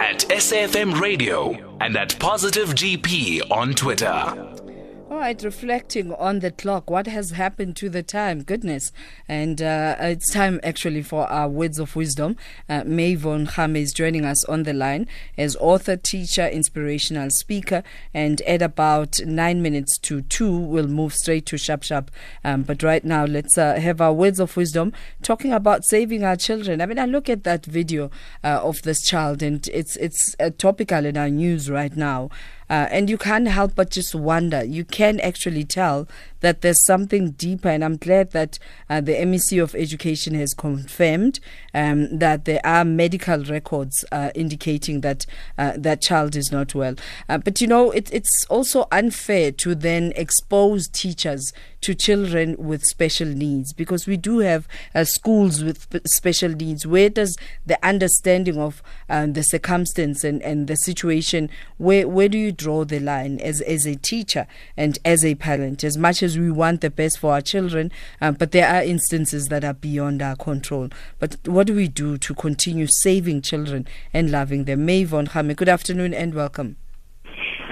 at SAFM Radio and at Positive GP on Twitter. All right, reflecting on the clock, what has happened to the time? Goodness. And uh, it's time actually for our words of wisdom. Uh, Mayvon Kgame is joining us on the line as author, teacher, inspirational speaker. And at about nine minutes to two, we'll move straight to Shap Shap. Um, but right now, let's uh, have our words of wisdom talking about saving our children. I mean, I look at that video uh, of this child, and it's, it's uh, topical in our news right now. Uh, and you can't help but just wonder. You can actually tell that there's something deeper, and I'm glad that uh, the MEC of Education has confirmed um, that there are medical records uh, indicating that uh, that child is not well. Uh, but you know, it, it's also unfair to then expose teachers to children with special needs because we do have uh, schools with special needs. Where does the understanding of the circumstance and, and the situation, where, where do you draw the line as, as a teacher and as a parent. As much as we want the best for our children, um, but there are instances that are beyond our control. But what do we do to continue saving children and loving them? Mayvon Kgame, good afternoon and welcome.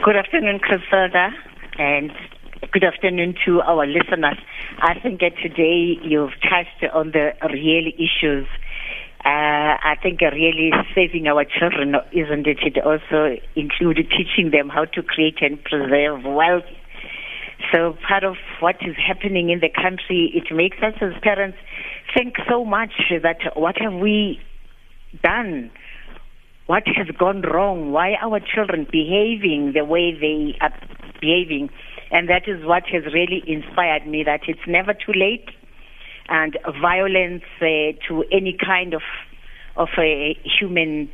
Good afternoon, Griselda, and good afternoon to our listeners. I think that today you've touched on the real issues uh, I think really saving our children, isn't it? It also includes teaching them how to create and preserve wealth. So part of what is happening in the country, it makes us as parents think so much that what have we done? What has gone wrong? Why are our children behaving the way they are behaving? And that is what has really inspired me that it's never too late and violence uh, to any kind of of a human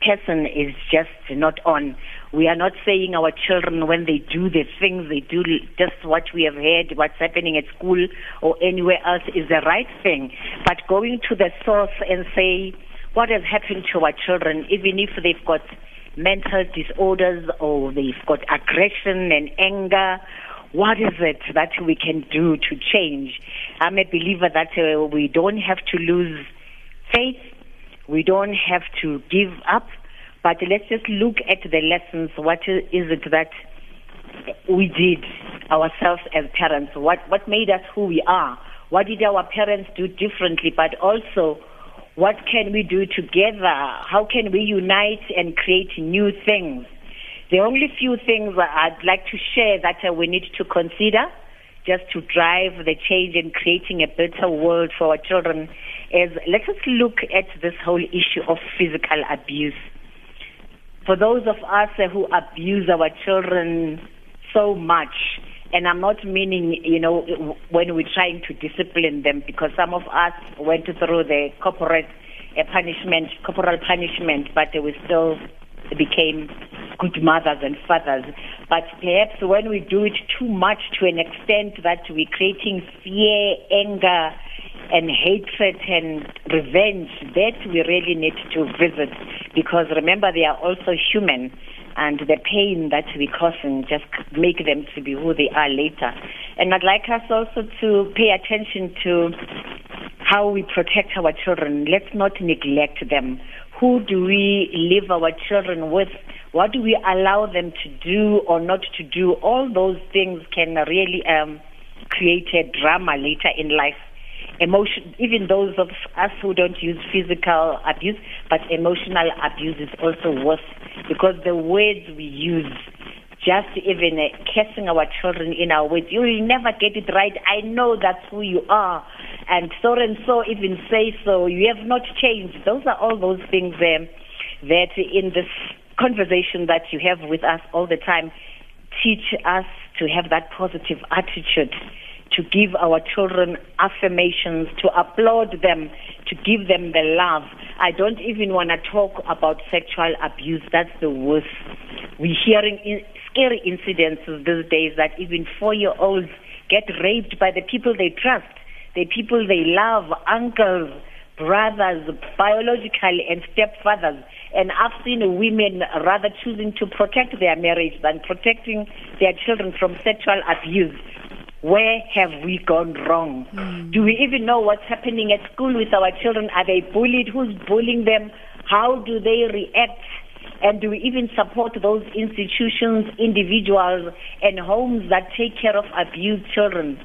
person is just not on. We are not saying our children when they do the things they do just what we have heard, what's happening at school or anywhere else is the right thing. But going to the source and say what has happened to our children, even if they've got mental disorders or they've got aggression and anger what is it that we can do to change? I'm a believer that uh, we don't have to lose faith. We don't have to give up. But let's just look at the lessons. What is it that we did ourselves as parents? What, what made us who we are? What did our parents do differently? But also, what can we do together? How can we unite and create new things? The only few things I'd like to share that uh, we need to consider just to drive the change in creating a better world for our children is let us look at this whole issue of physical abuse. For those of us who abuse our children so much, and I'm not meaning, you know, when we're trying to discipline them, because some of us went through the corporate uh, punishment, corporal punishment, but we still became good mothers and fathers. But perhaps when we do it too much to an extent that we're creating fear, anger, and hatred and revenge, that we really need to visit. Because remember, they are also human. And the pain that we causing just make them to be who they are later. And I'd like us also to pay attention to how we protect our children. Let's not neglect them who do we leave our children with? What do we allow them to do or not to do? All those things can really um, create a drama later in life. Emotion, even those of us who don't use physical abuse, but emotional abuse is also worse because the words we use just even uh, cursing our children in our words. You will never get it right. I know that's who you are. And so and so even say so. You have not changed. Those are all those things um, that in this conversation that you have with us all the time teach us to have that positive attitude to give our children affirmations, to applaud them, to give them the love. I don't even want to talk about sexual abuse. That's the worst. We're hearing in, scary incidences these days that even four-year-olds get raped by the people they trust, the people they love, uncles, brothers, biological and stepfathers. And I've seen women rather choosing to protect their marriage than protecting their children from sexual abuse. Where have we gone wrong? Mm. Do we even know what's happening at school with our children? Are they bullied? Who's bullying them? How do they react? And do we even support those institutions, individuals, and homes that take care of abused children?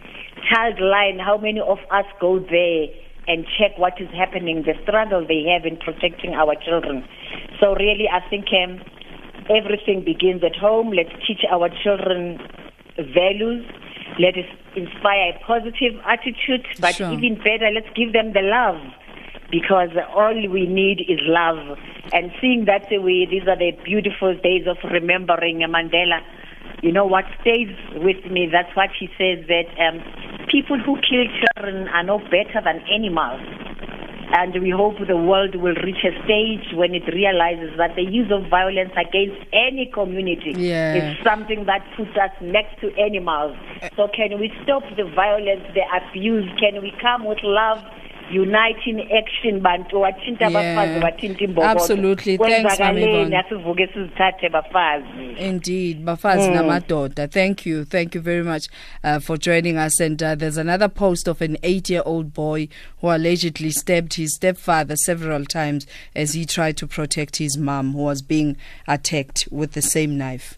Childline, how many of us go there and check what is happening, the struggle they have in protecting our children? So, really, I think um, everything begins at home. Let's teach our children values. Let us inspire a positive attitude, but Sure. even better, let's give them the love because all we need is love. And seeing that way, these are the beautiful days of remembering Mandela. You know what stays with me? That's what he says that um, people who kill children are no better than animals. And we hope the world will reach a stage when it realizes that the use of violence against any community Yeah. is something that puts us next to animals. So can we stop the violence, the abuse? Can we come with love? Unite in action bantu wathinta abafazi wathinta imbokodo Absolutely. Thanks, Mami Kwenzakaleni, Yvonne. asivuke sizithathe bafazi Indeed, Bafazi Mm. Namadoda. Thank you. Thank you very much uh, for joining us. And uh, there's another post of an eight year old boy who allegedly stabbed his stepfather several times as he tried to protect his mom, who was being attacked with the same knife.